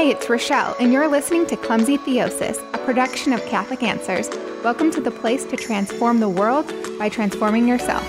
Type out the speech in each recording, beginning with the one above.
Hey, it's Rochelle, and you're listening to Clumsy Theosis, a production of Catholic Answers. Welcome to the place to transform the world by transforming yourself.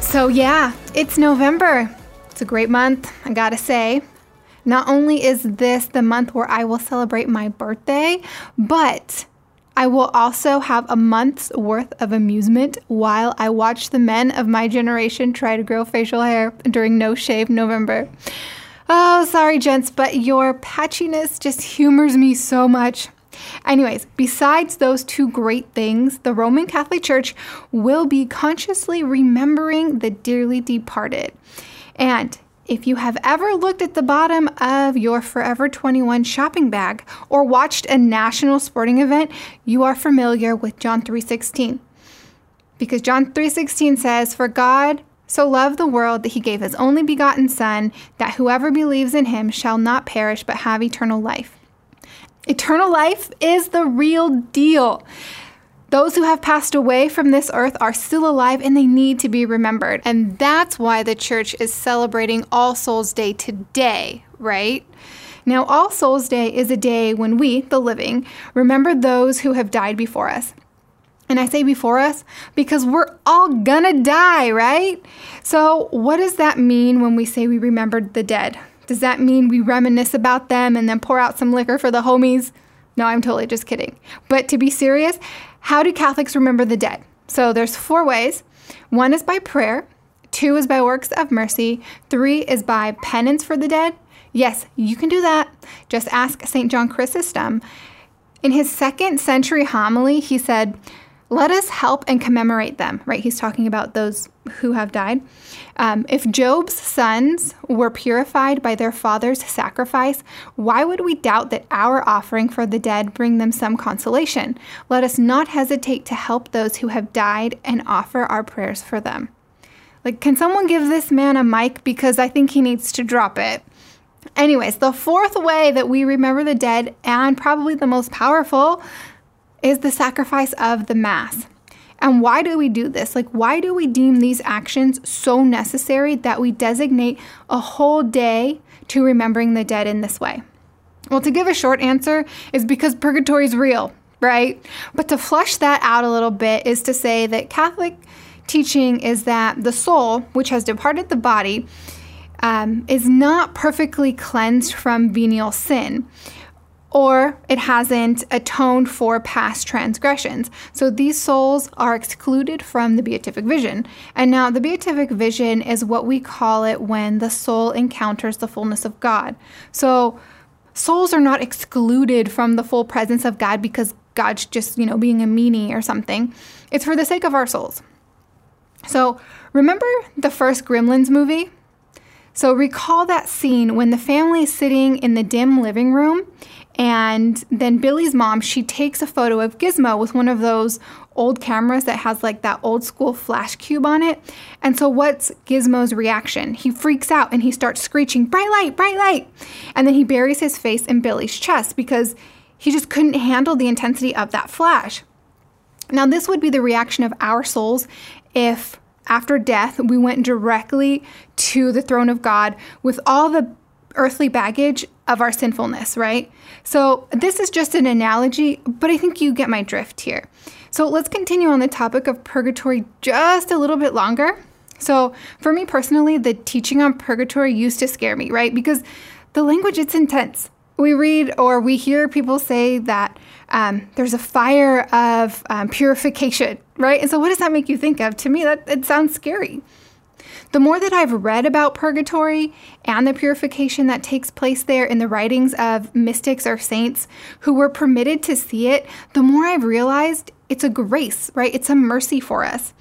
So, yeah, it's November. It's a great month, I gotta say. Not only is this the month where I will celebrate my birthday, but I will also have a month's worth of amusement while I watch the men of my generation try to grow facial hair during No Shave November. Oh, sorry, gents, but your patchiness just humors me so much. Anyways, besides those two great things, the Roman Catholic Church will be consciously remembering the dearly departed. And if you have ever looked at the bottom of your Forever 21 shopping bag or watched a national sporting event, you are familiar with John 3:16. Because John 3:16 says, "For God so loved the world that he gave his only begotten son that whoever believes in him shall not perish but have eternal life." Eternal life is the real deal. Those who have passed away from this earth are still alive and they need to be remembered. And that's why the church is celebrating All Souls Day today, right? Now, All Souls Day is a day when we, the living, remember those who have died before us. And I say before us because we're all gonna die, right? So, what does that mean when we say we remembered the dead? Does that mean we reminisce about them and then pour out some liquor for the homies? No, I'm totally just kidding. But to be serious, how do Catholics remember the dead? So there's four ways. One is by prayer, two is by works of mercy, three is by penance for the dead. Yes, you can do that. Just ask St. John Chrysostom. In his second century homily, he said, let us help and commemorate them, right? He's talking about those who have died. Um, if Job's sons were purified by their father's sacrifice, why would we doubt that our offering for the dead bring them some consolation? Let us not hesitate to help those who have died and offer our prayers for them. Like, can someone give this man a mic? Because I think he needs to drop it. Anyways, the fourth way that we remember the dead, and probably the most powerful, is the sacrifice of the Mass. And why do we do this? Like, why do we deem these actions so necessary that we designate a whole day to remembering the dead in this way? Well, to give a short answer, is because purgatory is real, right? But to flush that out a little bit is to say that Catholic teaching is that the soul, which has departed the body, um, is not perfectly cleansed from venial sin or it hasn't atoned for past transgressions. So these souls are excluded from the beatific vision. And now, the beatific vision is what we call it when the soul encounters the fullness of God. So souls are not excluded from the full presence of God because God's just, you know, being a meanie or something. It's for the sake of our souls. So, remember the first Gremlins movie? So, recall that scene when the family is sitting in the dim living room and then Billy's mom, she takes a photo of Gizmo with one of those old cameras that has like that old school flash cube on it. And so, what's Gizmo's reaction? He freaks out and he starts screeching, Bright light, bright light. And then he buries his face in Billy's chest because he just couldn't handle the intensity of that flash. Now, this would be the reaction of our souls if after death we went directly to the throne of God with all the earthly baggage of our sinfulness, right? So, this is just an analogy, but I think you get my drift here. So, let's continue on the topic of purgatory just a little bit longer. So, for me personally, the teaching on purgatory used to scare me, right? Because the language, it's intense. We read or we hear people say that um, there's a fire of um, purification, right? And so, what does that make you think of? To me, that it sounds scary. The more that I've read about purgatory and the purification that takes place there in the writings of mystics or saints who were permitted to see it, the more I've realized it's a grace, right? It's a mercy for us.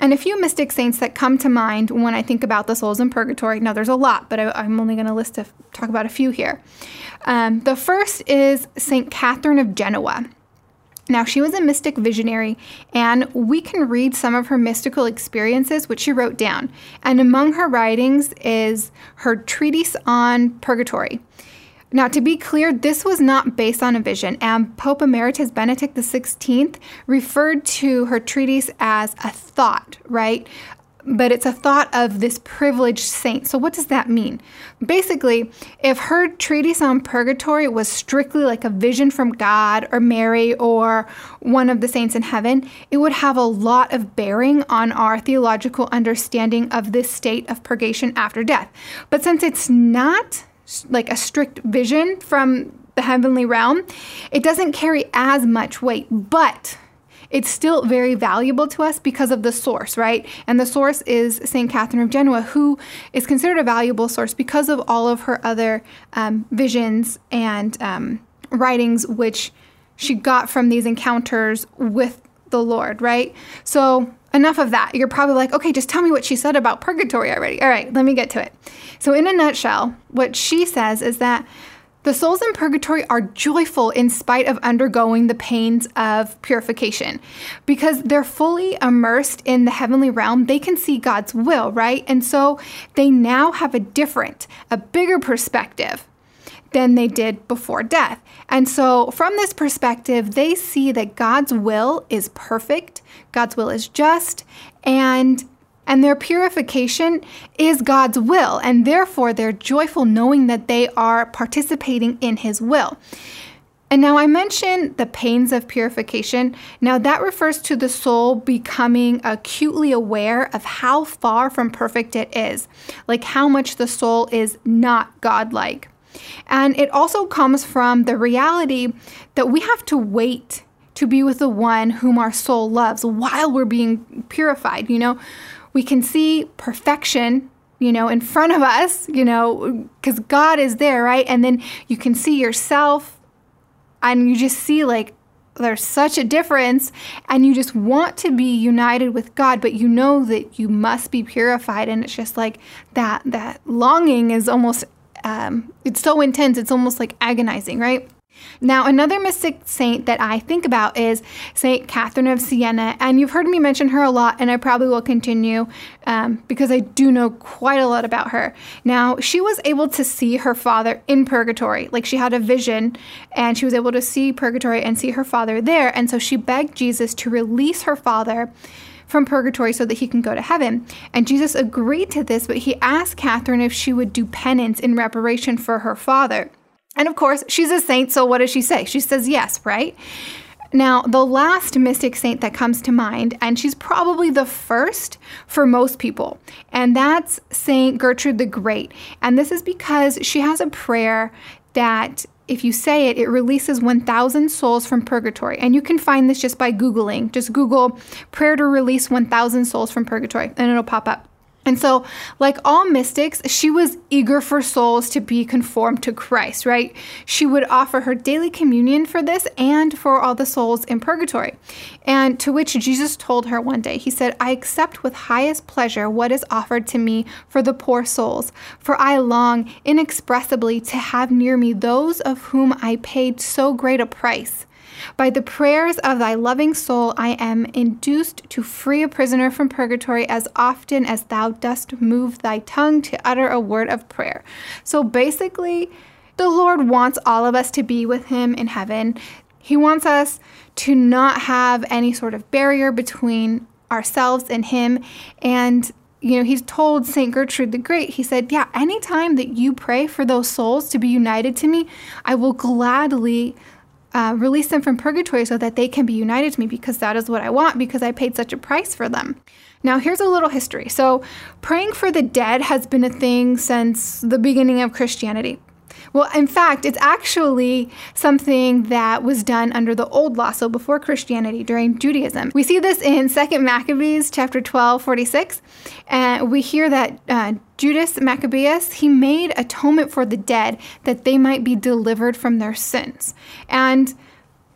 And a few mystic saints that come to mind when I think about the souls in purgatory. Now, there's a lot, but I, am only going to list a, talk about a few here. Um, the first is Saint Catherine of Genoa. Now, she was a mystic visionary, and we can read some of her mystical experiences, which she wrote down. And among her writings is her treatise on purgatory. Now, to be clear, this was not based on a vision, and Pope Emeritus Benedict XVI referred to her treatise as a thought, right? But it's a thought of this privileged saint. So, what does that mean? Basically, if her treatise on purgatory was strictly like a vision from God or Mary or one of the saints in heaven, it would have a lot of bearing on our theological understanding of this state of purgation after death. But since it's not like a strict vision from the heavenly realm, it doesn't carry as much weight, but it's still very valuable to us because of the source, right? And the source is St. Catherine of Genoa, who is considered a valuable source because of all of her other um, visions and um, writings, which she got from these encounters with the Lord, right? So enough of that. You're probably like, okay, just tell me what she said about purgatory already. All right, let me get to it. So, in a nutshell, what she says is that the souls in purgatory are joyful in spite of undergoing the pains of purification because they're fully immersed in the heavenly realm. They can see God's will, right? And so they now have a different, a bigger perspective than they did before death. And so, from this perspective, they see that God's will is perfect, God's will is just, and and their purification is God's will, and therefore they're joyful knowing that they are participating in His will. And now I mentioned the pains of purification. Now that refers to the soul becoming acutely aware of how far from perfect it is, like how much the soul is not godlike. And it also comes from the reality that we have to wait to be with the one whom our soul loves while we're being purified. You know, we can see perfection, you know, in front of us, you know, because God is there, right? And then you can see yourself and you just see like, there's such a difference and you just want to be united with God but you know that you must be purified and it's just like that that longing is almost um, it's so intense, it's almost like agonizing, right? Now, another mystic saint that I think about is Saint Catherine of Siena, and you've heard me mention her a lot, and I probably will continue um, because I do know quite a lot about her. Now, she was able to see her father in purgatory, like she had a vision, and she was able to see purgatory and see her father there, and so she begged Jesus to release her father from purgatory so that he can go to heaven. And Jesus agreed to this, but he asked Catherine if she would do penance in reparation for her father. And of course, she's a saint, so what does she say? She says yes, right? Now, the last mystic saint that comes to mind, and she's probably the first for most people, and that's Saint Gertrude the Great. And this is because she has a prayer that if you say it, it releases 1,000 souls from purgatory. And you can find this just by Googling. Just Google prayer to release 1,000 souls from purgatory, and it'll pop up. And so, like all mystics, she was eager for souls to be conformed to Christ, right? She would offer her daily communion for this and for all the souls in purgatory. And to which Jesus told her one day, He said, I accept with highest pleasure what is offered to me for the poor souls, for I long inexpressibly to have near me those of whom I paid so great a price. By the prayers of thy loving soul, I am induced to free a prisoner from purgatory as often as thou dost move thy tongue to utter a word of prayer. So basically, the Lord wants all of us to be with Him in heaven. He wants us to not have any sort of barrier between ourselves and Him. And you know, he's told St. Gertrude the Great, he said, Yeah, anytime that you pray for those souls to be united to me, I will gladly uh, release them from purgatory so that they can be united to me because that is what I want because I paid such a price for them. Now, here's a little history. So, praying for the dead has been a thing since the beginning of Christianity. Well, in fact, it's actually something that was done under the old law, so before Christianity, during Judaism. We see this in 2 Maccabees chapter 12, 46. And we hear that uh, Judas Maccabeus, he made atonement for the dead that they might be delivered from their sins. And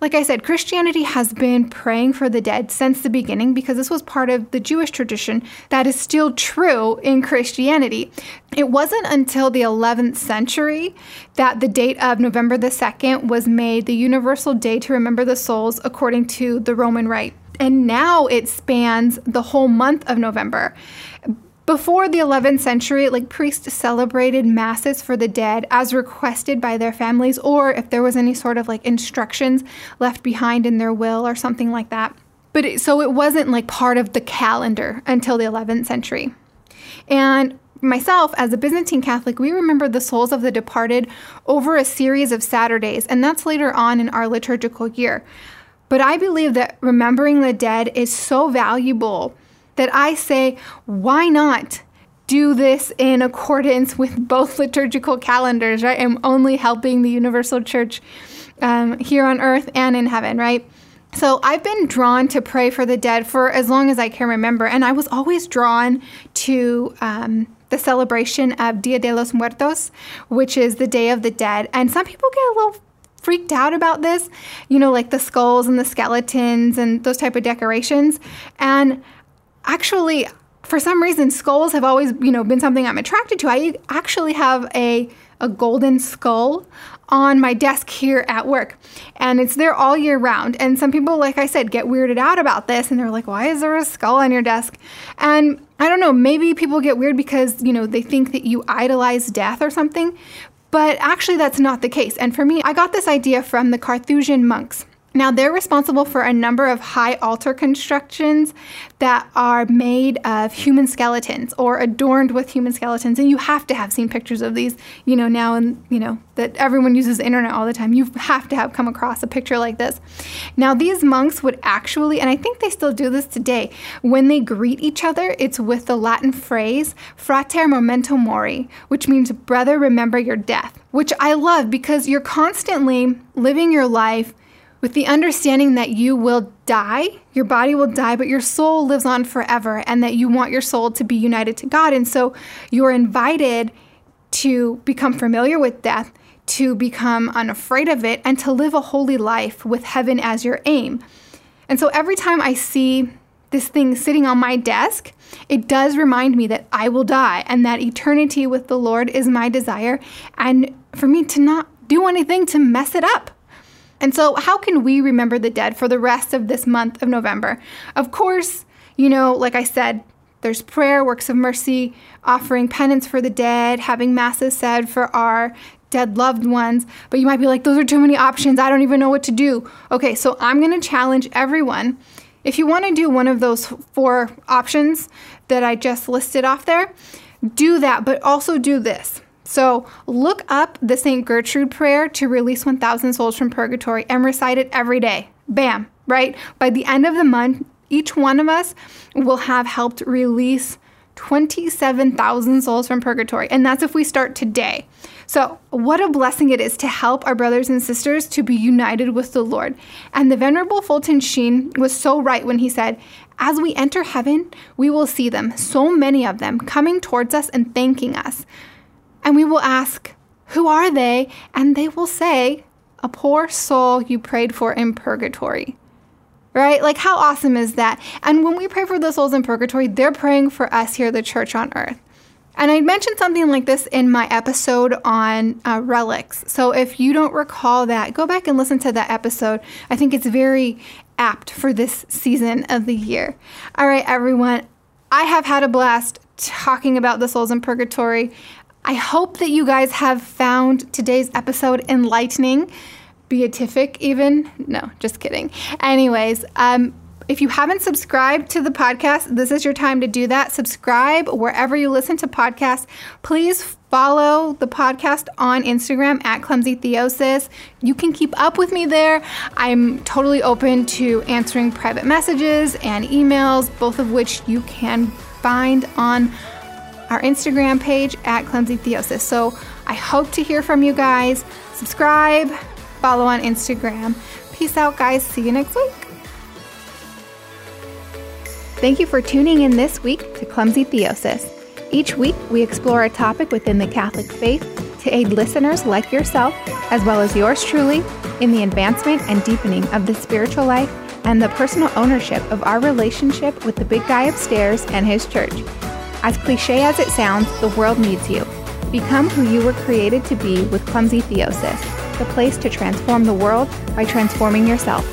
like I said, Christianity has been praying for the dead since the beginning because this was part of the Jewish tradition that is still true in Christianity. It wasn't until the 11th century that the date of November the 2nd was made the universal day to remember the souls according to the Roman rite. And now it spans the whole month of November. Before the 11th century, like priests celebrated masses for the dead as requested by their families, or if there was any sort of like instructions left behind in their will or something like that. But it, so it wasn't like part of the calendar until the 11th century. And myself, as a Byzantine Catholic, we remember the souls of the departed over a series of Saturdays, and that's later on in our liturgical year. But I believe that remembering the dead is so valuable that I say, why not do this in accordance with both liturgical calendars, right? I'm only helping the universal church um, here on earth and in heaven, right? So I've been drawn to pray for the dead for as long as I can remember, and I was always drawn to um, the celebration of Dia de los Muertos, which is the Day of the Dead. And some people get a little freaked out about this, you know, like the skulls and the skeletons and those type of decorations. And actually, for some reason, skulls have always, you know, been something I'm attracted to. I actually have a a golden skull on my desk here at work, and it's there all year round. And some people, like I said, get weirded out about this, and they're like, "Why is there a skull on your desk?" And I don't know, maybe people get weird because you know they think that you idolize death or something. But actually, that's not the case. And for me, I got this idea from the Carthusian monks. Now, they're responsible for a number of high altar constructions that are made of human skeletons or adorned with human skeletons. And you have to have seen pictures of these, you know, now and, you know, that everyone uses the internet all the time. You have to have come across a picture like this. Now, these monks would actually, and I think they still do this today, when they greet each other, it's with the Latin phrase, frater memento mori, which means, brother, remember your death, which I love because you're constantly living your life with the understanding that you will die, your body will die, but your soul lives on forever, and that you want your soul to be united to God. And so you're invited to become familiar with death, to become unafraid of it, and to live a holy life with heaven as your aim. And so every time I see this thing sitting on my desk, it does remind me that I will die and that eternity with the Lord is my desire, and for me to not do anything to mess it up. And so, how can we remember the dead for the rest of this month of November? Of course, you know, like I said, there's prayer, works of mercy, offering penance for the dead, having masses said for our dead loved ones. But you might be like, those are too many options. I don't even know what to do. Okay, so I'm going to challenge everyone. If you want to do one of those four options that I just listed off there, do that, but also do this. So look up the St. Gertrude prayer to release 1,000 souls from purgatory and recite it every day. Bam, right? By the end of the month, each one of us will have helped release 27,000 souls from purgatory. And that's if we start today. So, what a blessing it is to help our brothers and sisters to be united with the Lord. And the Venerable Fulton Sheen was so right when he said, As we enter heaven, we will see them, so many of them, coming towards us and thanking us. And we will ask, Who are they? And they will say, A poor soul you prayed for in purgatory. Right? Like, how awesome is that? And when we pray for the souls in purgatory, they're praying for us here, the church on earth. And I mentioned something like this in my episode on uh, relics. So if you don't recall that, go back and listen to that episode. I think it's very apt for this season of the year. All right, everyone. I have had a blast talking about the souls in purgatory. I hope that you guys have found today's episode enlightening, beatific, even. No, just kidding. Anyways, um, if you haven't subscribed to the podcast, this is your time to do that. Subscribe wherever you listen to podcasts. Please follow the podcast on Instagram at Clumsy Theosis. You can keep up with me there. I'm totally open to answering private messages and emails, both of which you can find on our Instagram page at Clumsy Theosis. So I hope to hear from you guys. Subscribe, follow on Instagram. Peace out, guys. See you next week. Thank you for tuning in this week to Clumsy Theosis. Each week, we explore a topic within the Catholic faith to aid listeners like yourself, as well as yours truly, in the advancement and deepening of the spiritual life and the personal ownership of our relationship with the big guy upstairs and his church. As cliche as it sounds, the world needs you. Become who you were created to be with Clumsy Theosis, the place to transform the world by transforming yourself.